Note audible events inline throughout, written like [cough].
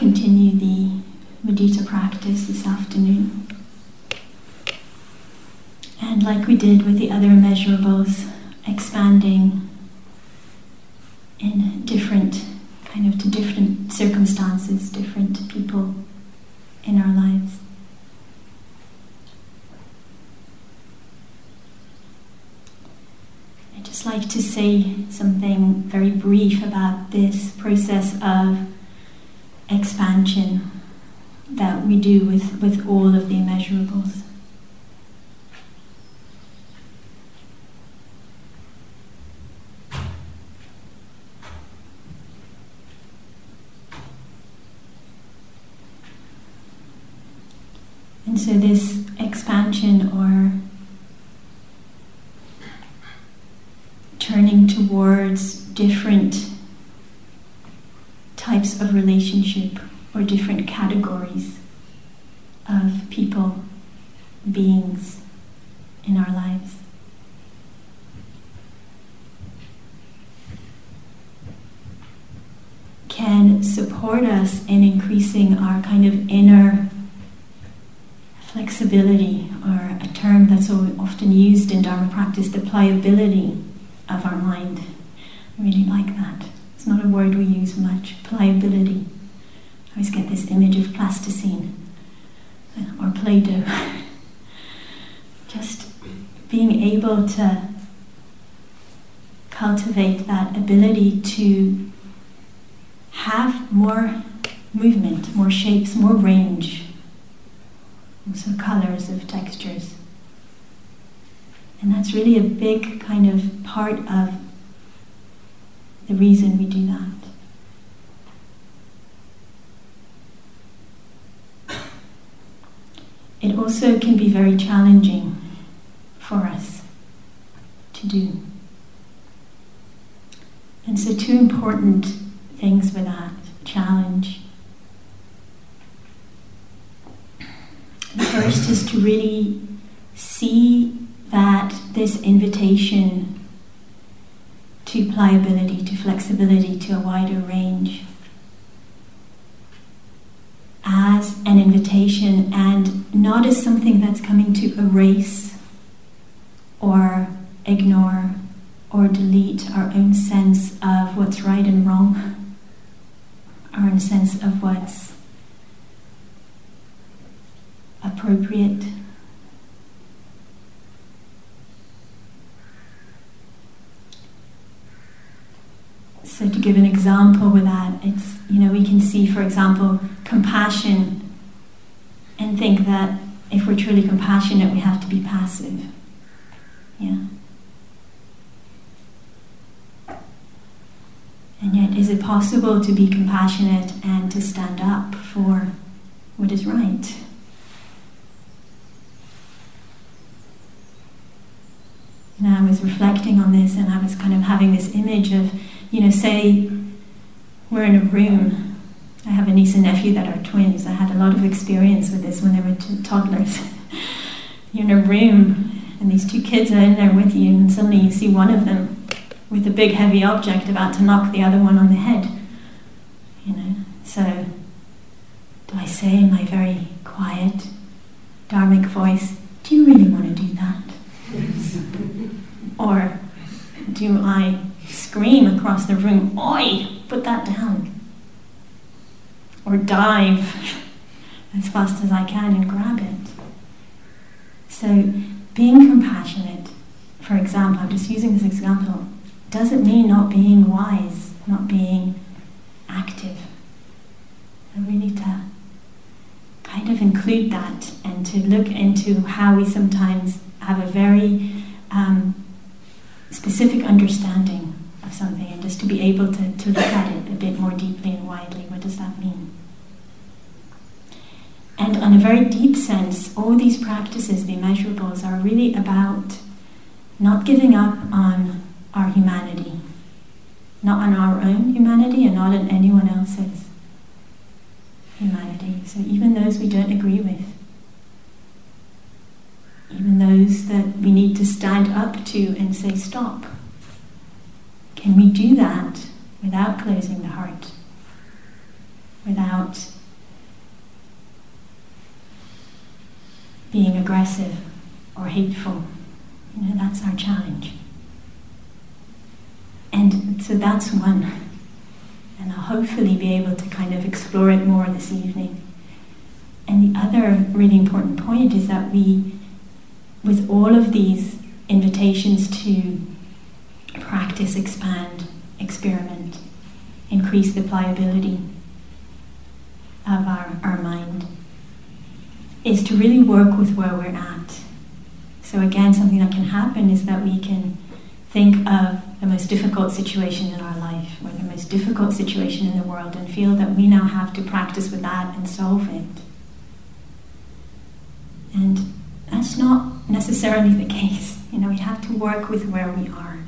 continue the mudita practice this afternoon. And like we did with the other immeasurables, expanding in different, kind of to different circumstances, different people in our lives. I'd just like to say something very brief about this process of expansion that we do with, with all of the immeasurables. And so, this expansion or turning towards different types of relationship or different categories of people, beings in our lives. Can support us in increasing our kind of inner flexibility, or a term that's often used in Dharma practice, the pliability of our mind. I really like that. It's not a word we use much. Pliability. I always get this image of plasticine uh, or Play Doh. [laughs] Just being able to cultivate that ability to have more movement, more shapes, more range also colors of textures. And that's really a big kind of part of the reason we do that. It also can be very challenging for us to do. And so, two important things with that challenge. The first is to really see that this invitation to pliability, to flexibility, to a wider range as an invitation and not as something that's coming to erase or ignore or delete our own sense of what's right and wrong, our own sense of what's appropriate. So, to give an example with that, it's, you know, we can see, for example, compassion and think that if we're truly compassionate, we have to be passive. Yeah. And yet, is it possible to be compassionate and to stand up for what is right? And I was reflecting on this and I was kind of having this image of, you know, say we're in a room. I have a niece and nephew that are twins. I had a lot of experience with this when they were t- toddlers. [laughs] You're in a room and these two kids are in there with you, and suddenly you see one of them with a big heavy object about to knock the other one on the head. You know, so do I say in my very quiet, dharmic voice, Do you really want to do that? or do I scream across the room, Oi, put that down? Or dive [laughs] as fast as I can and grab it. So, being compassionate, for example, I'm just using this example, doesn't mean not being wise, not being active. And we need to kind of include that and to look into how we sometimes have a very um, specific understanding of something and just to be able to, to look at it a bit more deeply and widely. What does that mean? And on a very deep sense, all these practices, the immeasurables, are really about not giving up on our humanity, not on our own humanity and not on anyone else's humanity. So even those we don't agree with, even those that we need to stand up to and say, stop. Can we do that without closing the heart? without being aggressive or hateful. You know, that's our challenge. So that's one. And I'll hopefully be able to kind of explore it more this evening. And the other really important point is that we, with all of these invitations to practice, expand, experiment, increase the pliability of our, our mind, is to really work with where we're at. So, again, something that can happen is that we can think of the most difficult situation in our life or the most difficult situation in the world and feel that we now have to practice with that and solve it. And that's not necessarily the case. You know, we have to work with where we are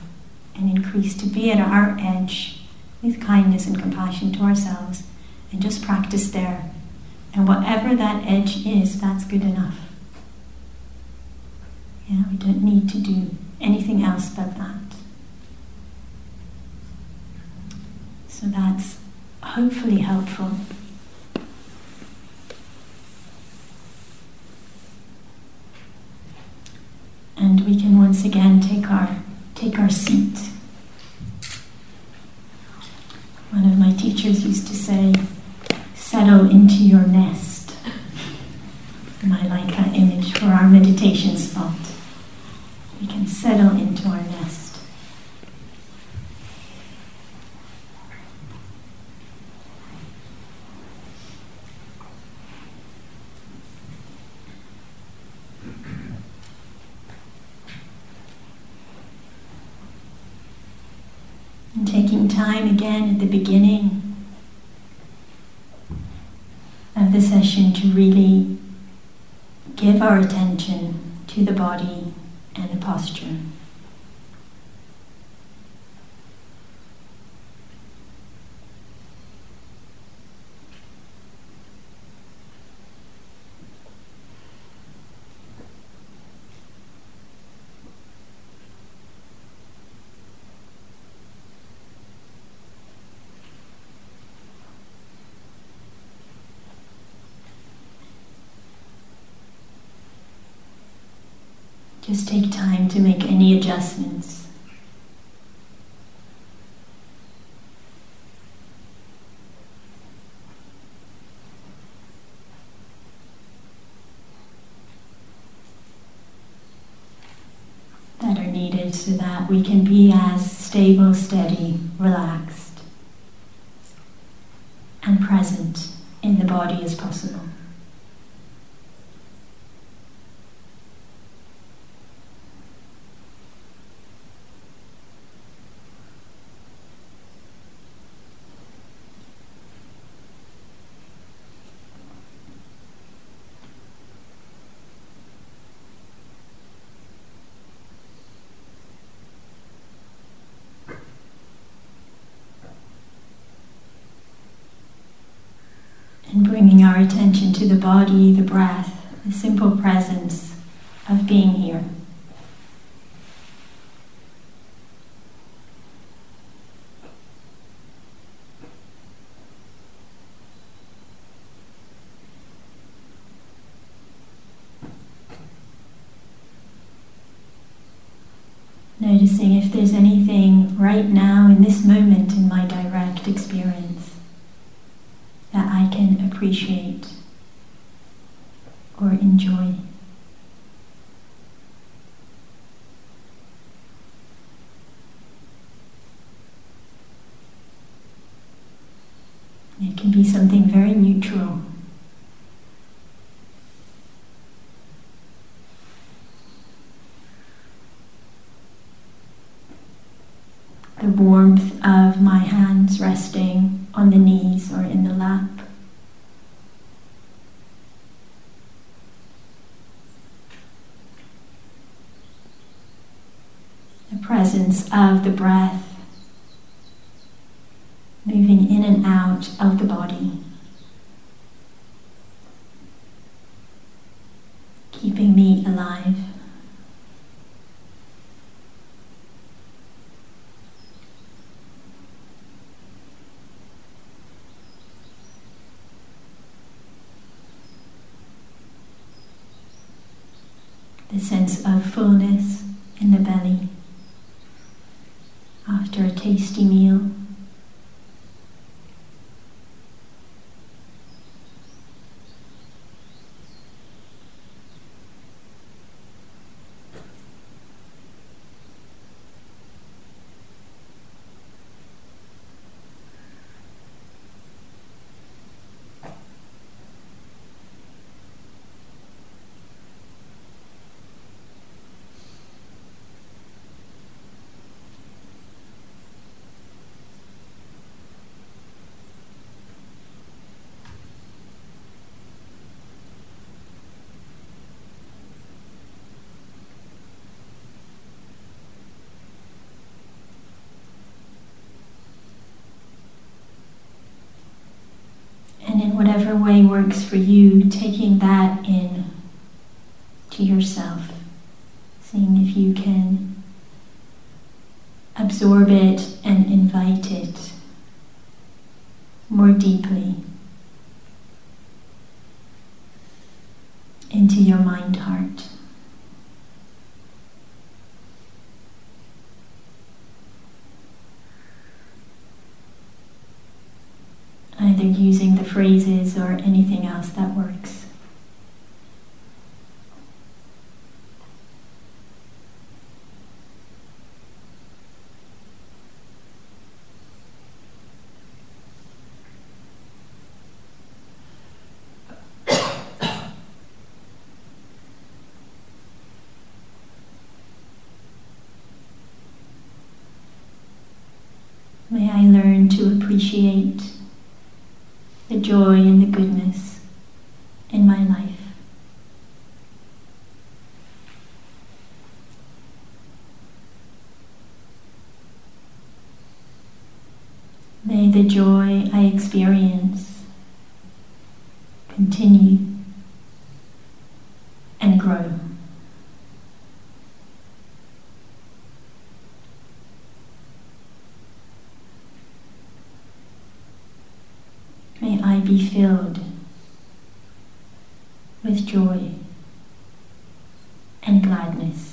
and increase to be at our edge with kindness and compassion to ourselves and just practice there. And whatever that edge is, that's good enough. Yeah, we don't need to do anything else but that. So that's hopefully helpful. And we can once again take our take our seat. One of my teachers used to say, settle into your nest. And I like that image for our meditation spot. We can settle into our nest. And taking time again at the beginning of the session to really give our attention to the body and the posture. Just take time to make any adjustments. that are needed so that we can be as stable, steady, relaxed, and present in the body as possible. and bringing our attention to the body, the breath, the simple presence of being here. Noticing if there's anything right now in this moment in my direct experience appreciate or enjoy. It can be something very neutral. The warmth of my hands resting on the knees or in the lap. The of the breath moving in and out of the body. Keeping me alive. the sense of fullness in the belly after a tasty meal. Whatever way works for you, taking that in to yourself, seeing if you can absorb it and invite it more deeply into your mind heart. either using the phrases anything else that works. May I learn to appreciate joy and the goodness in my life. May the joy I experience continue and grow. Be filled with joy and gladness.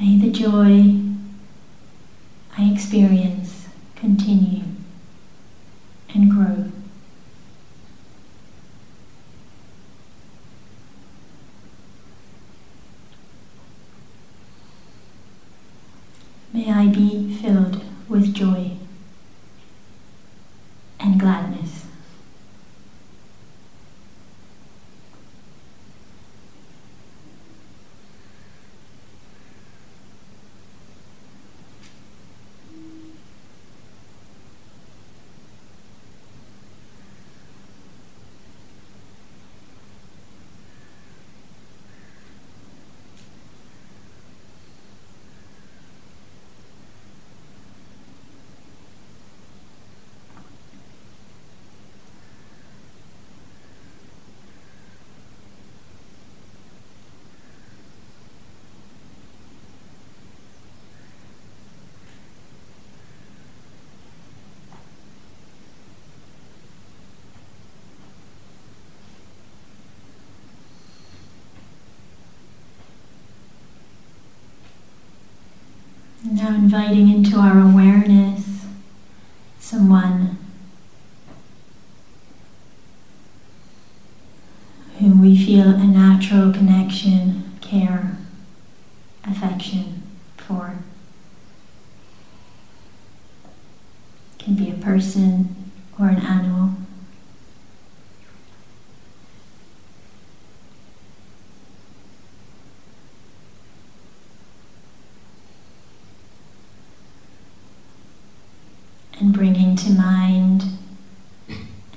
May the joy I experience continue and grow. May I be filled with joy and gladness. Now inviting into our awareness someone whom we feel a natural connection, care, affection for. Can be a person or an animal. and bringing to mind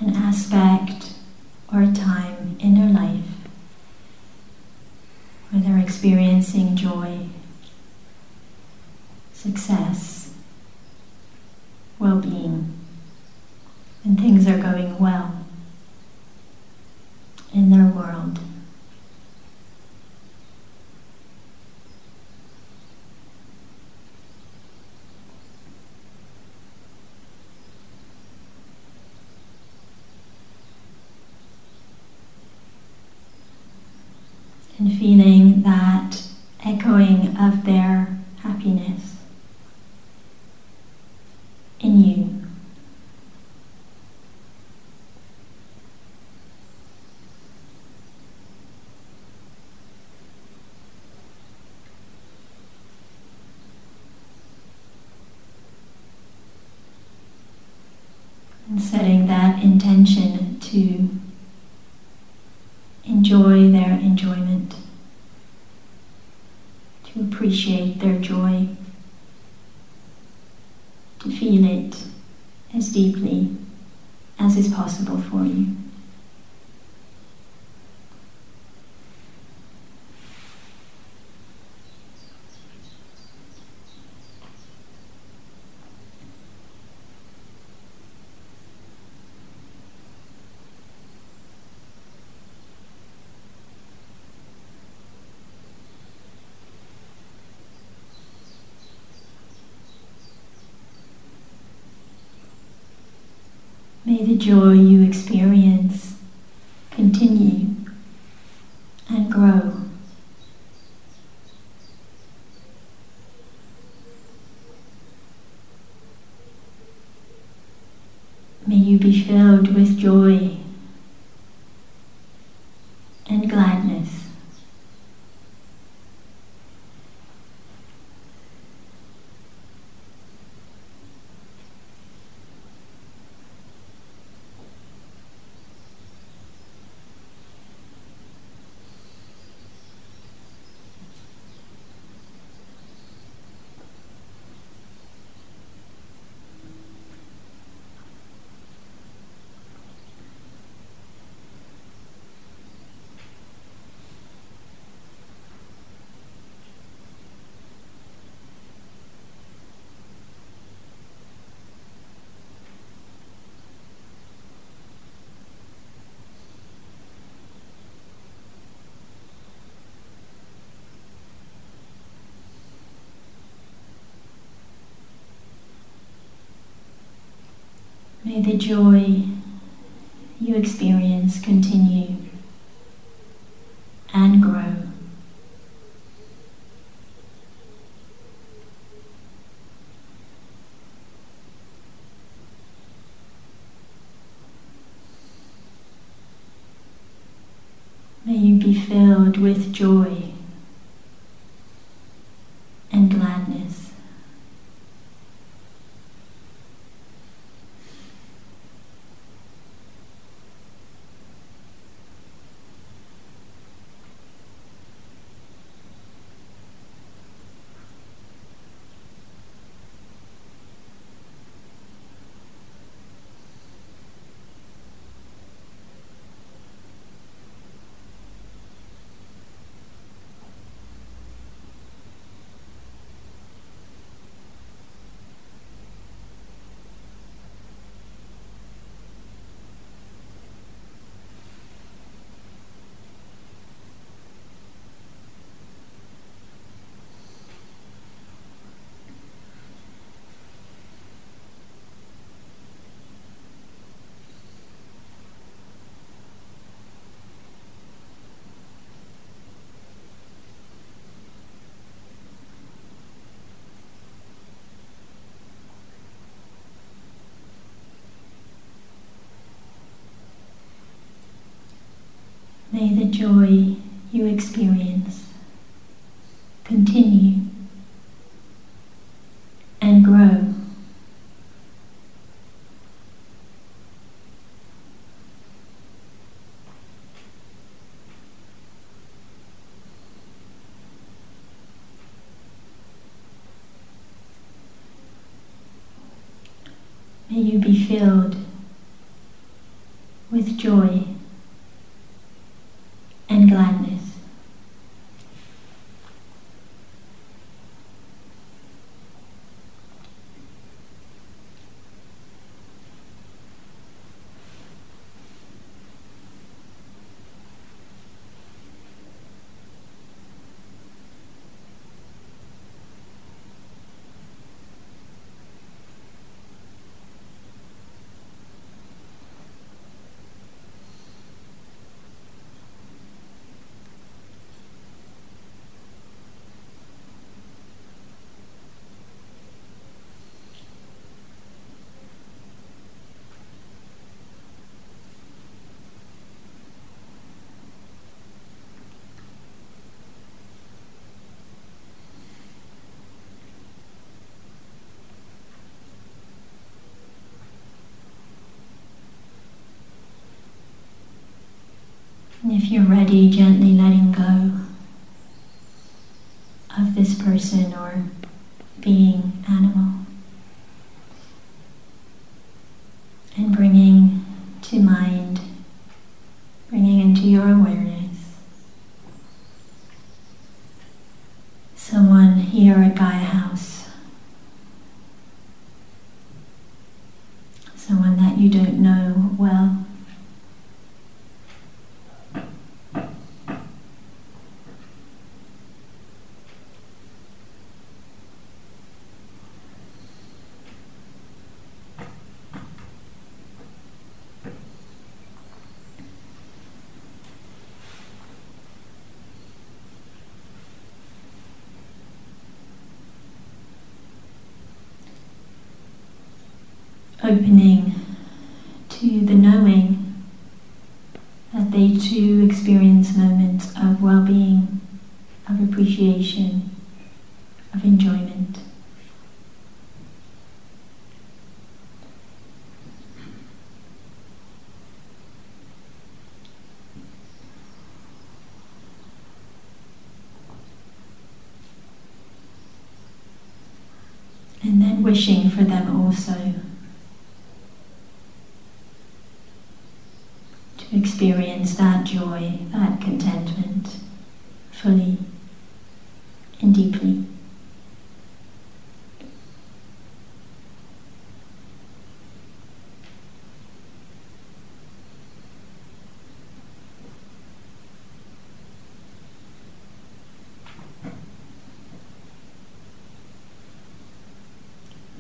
an or a time in their life where they're joy, success, well being, and things are going well in their world. and feeling that echoing of their happiness in you. And setting that intention to enjoy their enjoyment, to appreciate their joy, to feel it as deeply as is possible for you. May the joy you experience continue and grow. May you be filled with joy and gladness. May the joy you experience continue and grow. May you be filled with joy and gladness. May the joy you experience continue and grow. May you be filled with joy And if you're ready, gently letting go of this person or being, animal. And bringing to mind, bringing into your awareness someone here at Gaia House, someone that you don't know well. Opening to the knowing that they too experience moments of well being, of appreciation, of enjoyment. And then wishing for them also experience that joy, that contentment fully and deeply.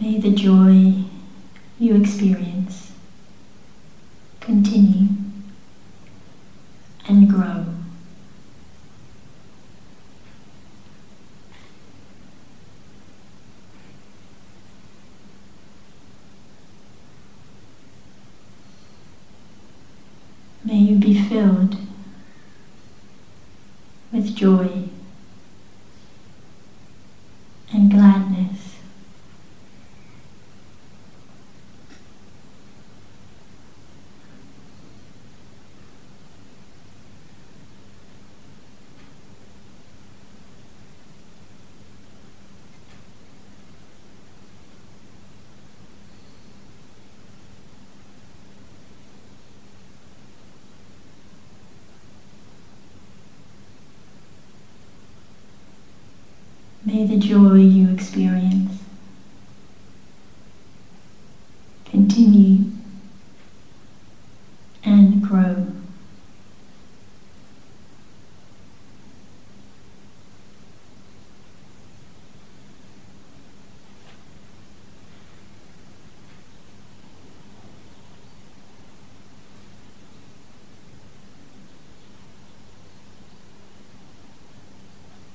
May the joy you experience continue and grow. May you be filled with joy and gladness. May the joy you experience continue and grow.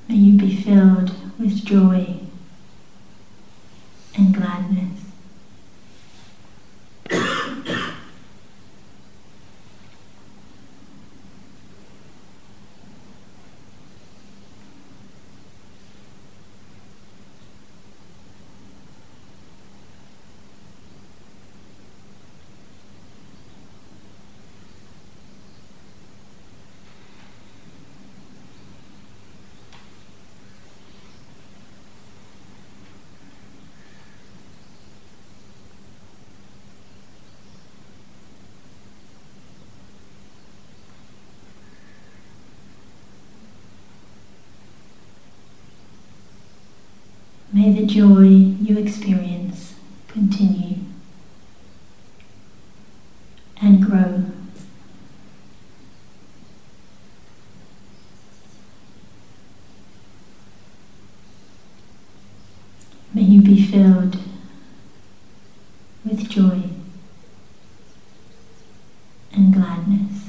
May you be filled with joy and gladness. May the joy you experience continue and grow. May you be filled with joy and gladness.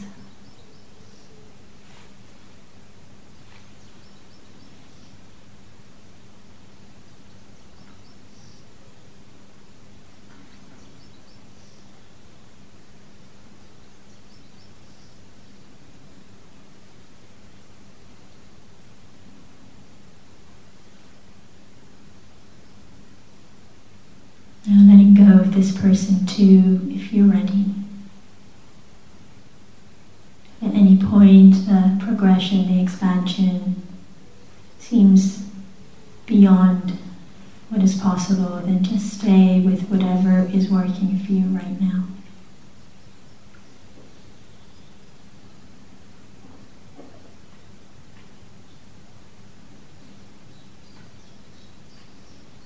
Now letting go of this person too, if you're ready. At any point the progression, the expansion seems beyond what is possible, then just stay with whatever is working for you right now.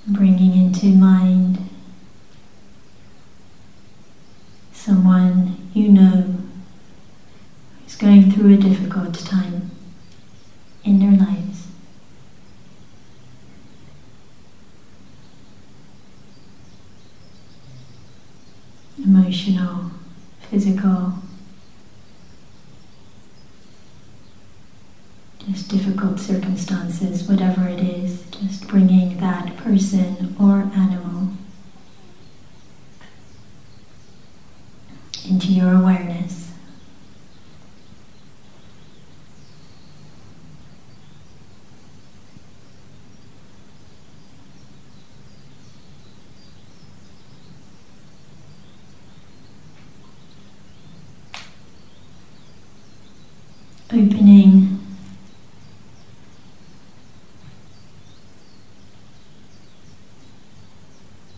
Bringing into mind someone you know is going through a difficult time in their lives. Emotional, physical, just difficult circumstances, whatever it is, just bringing that person or animal into your awareness. Opening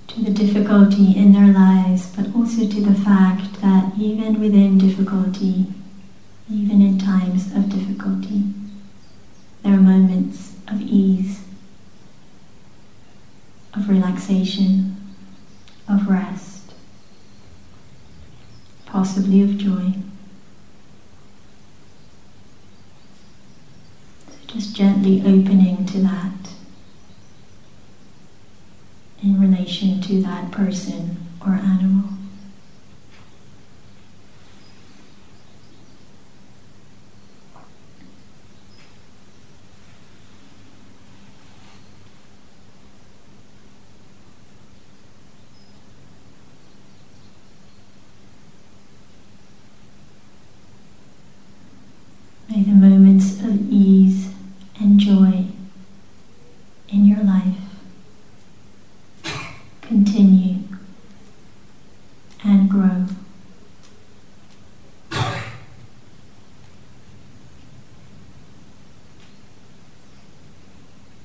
to the difficulty in their lives, but also to the fact even within difficulty, even in times of difficulty, there are moments of ease, of relaxation, of rest, possibly of joy. So just gently opening to that in relation to that person or animal. May the moments of ease and joy in your life continue and grow.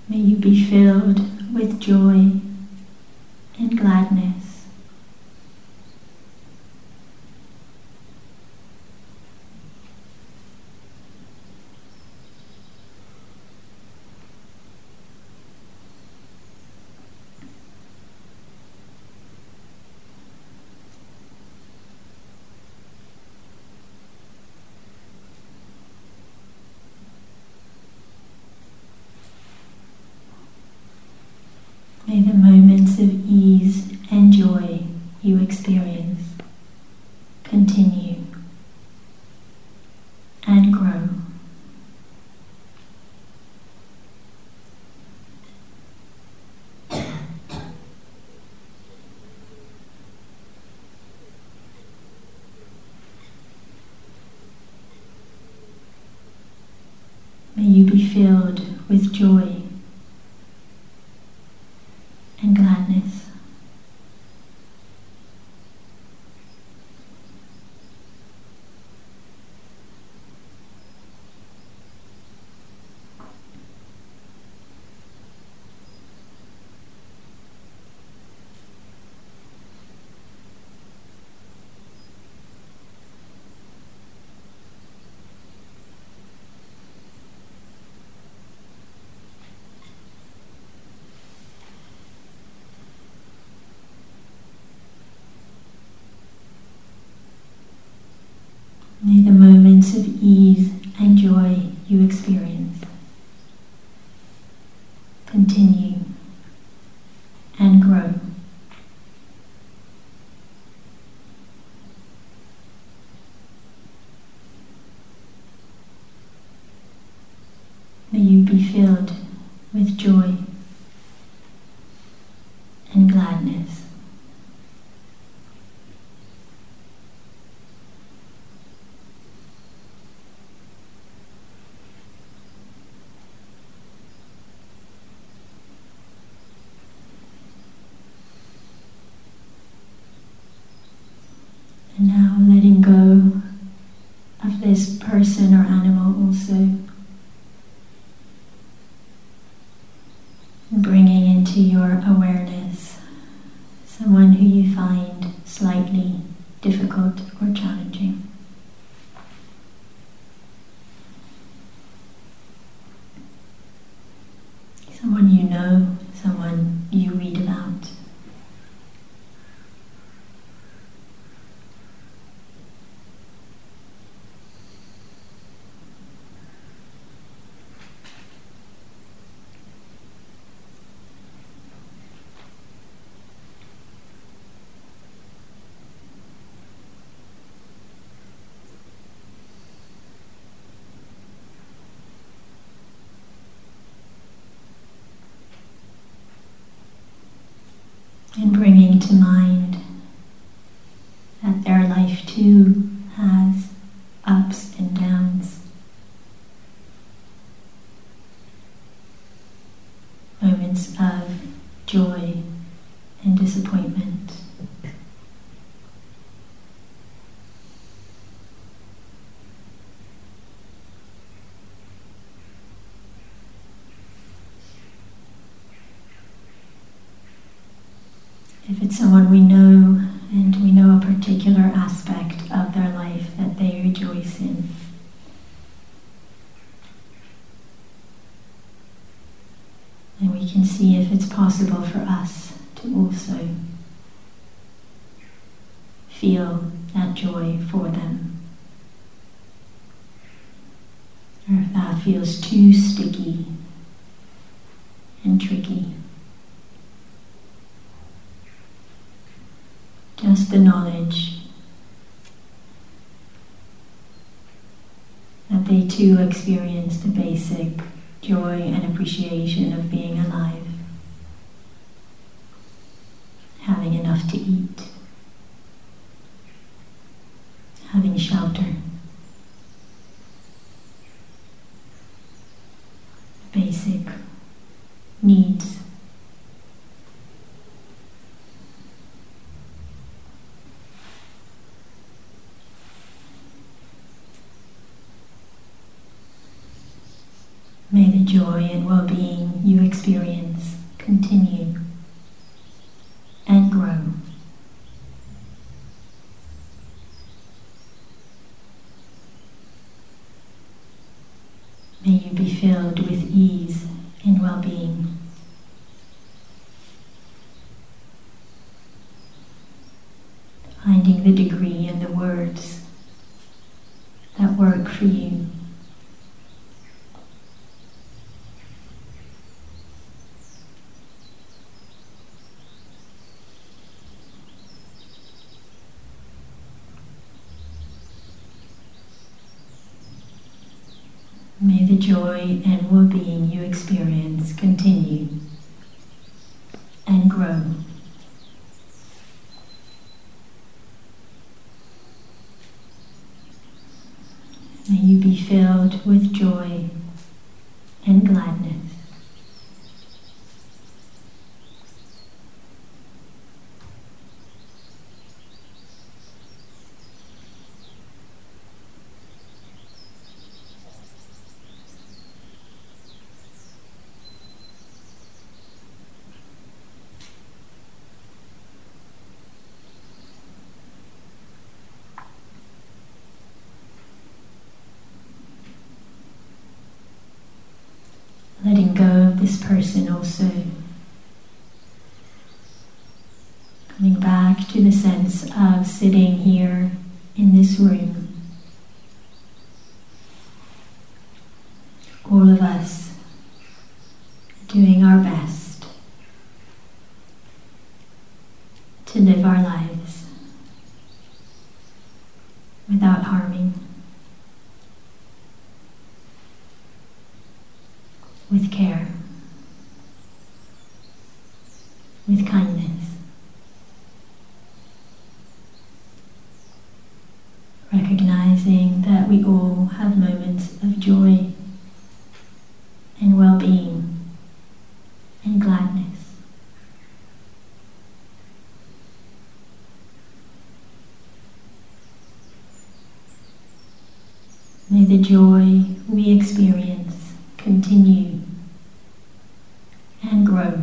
May you be filled with joy and gladness. May the moments of ease and joy you experience continue and grow. May you be filled with joy and gladness. May the moments of ease and joy you experience continue and grow. May you be filled with joy and gladness. And now letting go of this person or animal also. Bringing into your awareness someone who you find slightly difficult or challenging. Someone you know, someone you read about. And bringing to mind that their life too has ups and downs, moments of joy and disappointment. If someone we know and we know a particular aspect of their life that they rejoice in. And we can see if it's possible for us to also feel that joy for them. Or if that feels too sticky and tricky. Just the knowledge that they too experience the basic joy and appreciation of being alive, having enough to eat, having shelter. Basic needs. May the joy and well being you experience continue and grow. May you be filled with ease and well being. Finding the degree and the words that work for you. May the joy and well being you experience continue and grow. May you be filled with joy and gladness. letting go of this person also. Coming back to the sense of sitting here in this room. All of us doing our best to live our lives without harming. with care, with kindness. Recognizing that we all have moments of joy and well being and gladness. May the joy we experience continue and grow.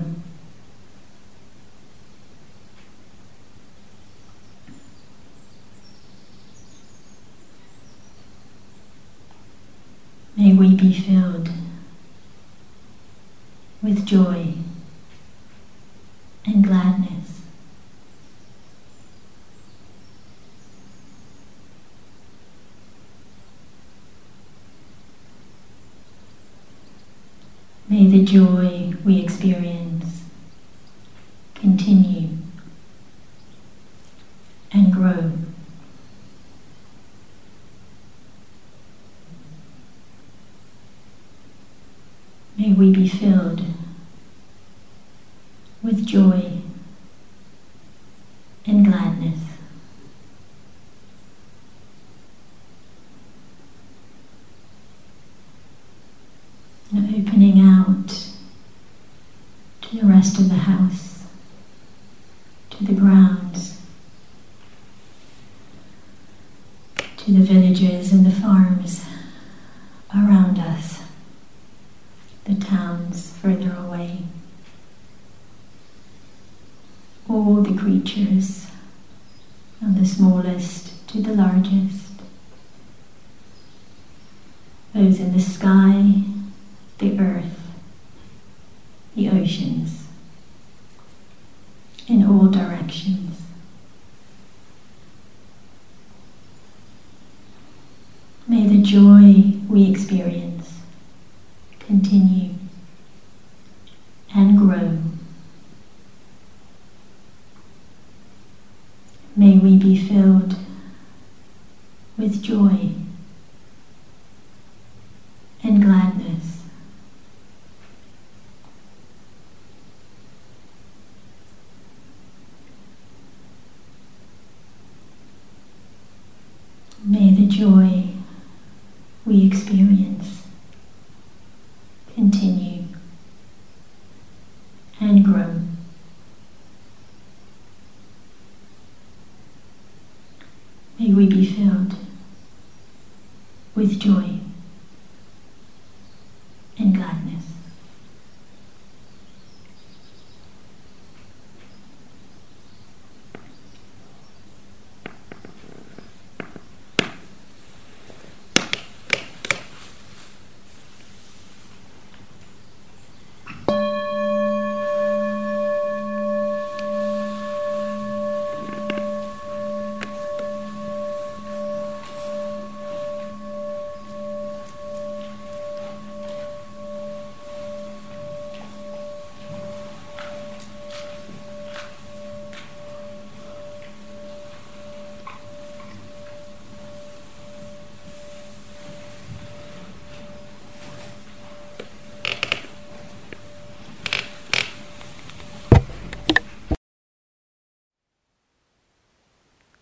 May we be filled with joy and gladness. May the joy we experience continue and grow. May we be filled with joy and gladness. And opening out to the rest of the house, to the grounds, to the villages and the farms around us, the towns further away. All the creatures, from the smallest to the largest, those in the sky, the earth, the oceans, in all directions. May the joy we experience continue and grow. May we be filled with joy and gladness. May the joy we experience continue and grow. May we be filled with joy and gladness.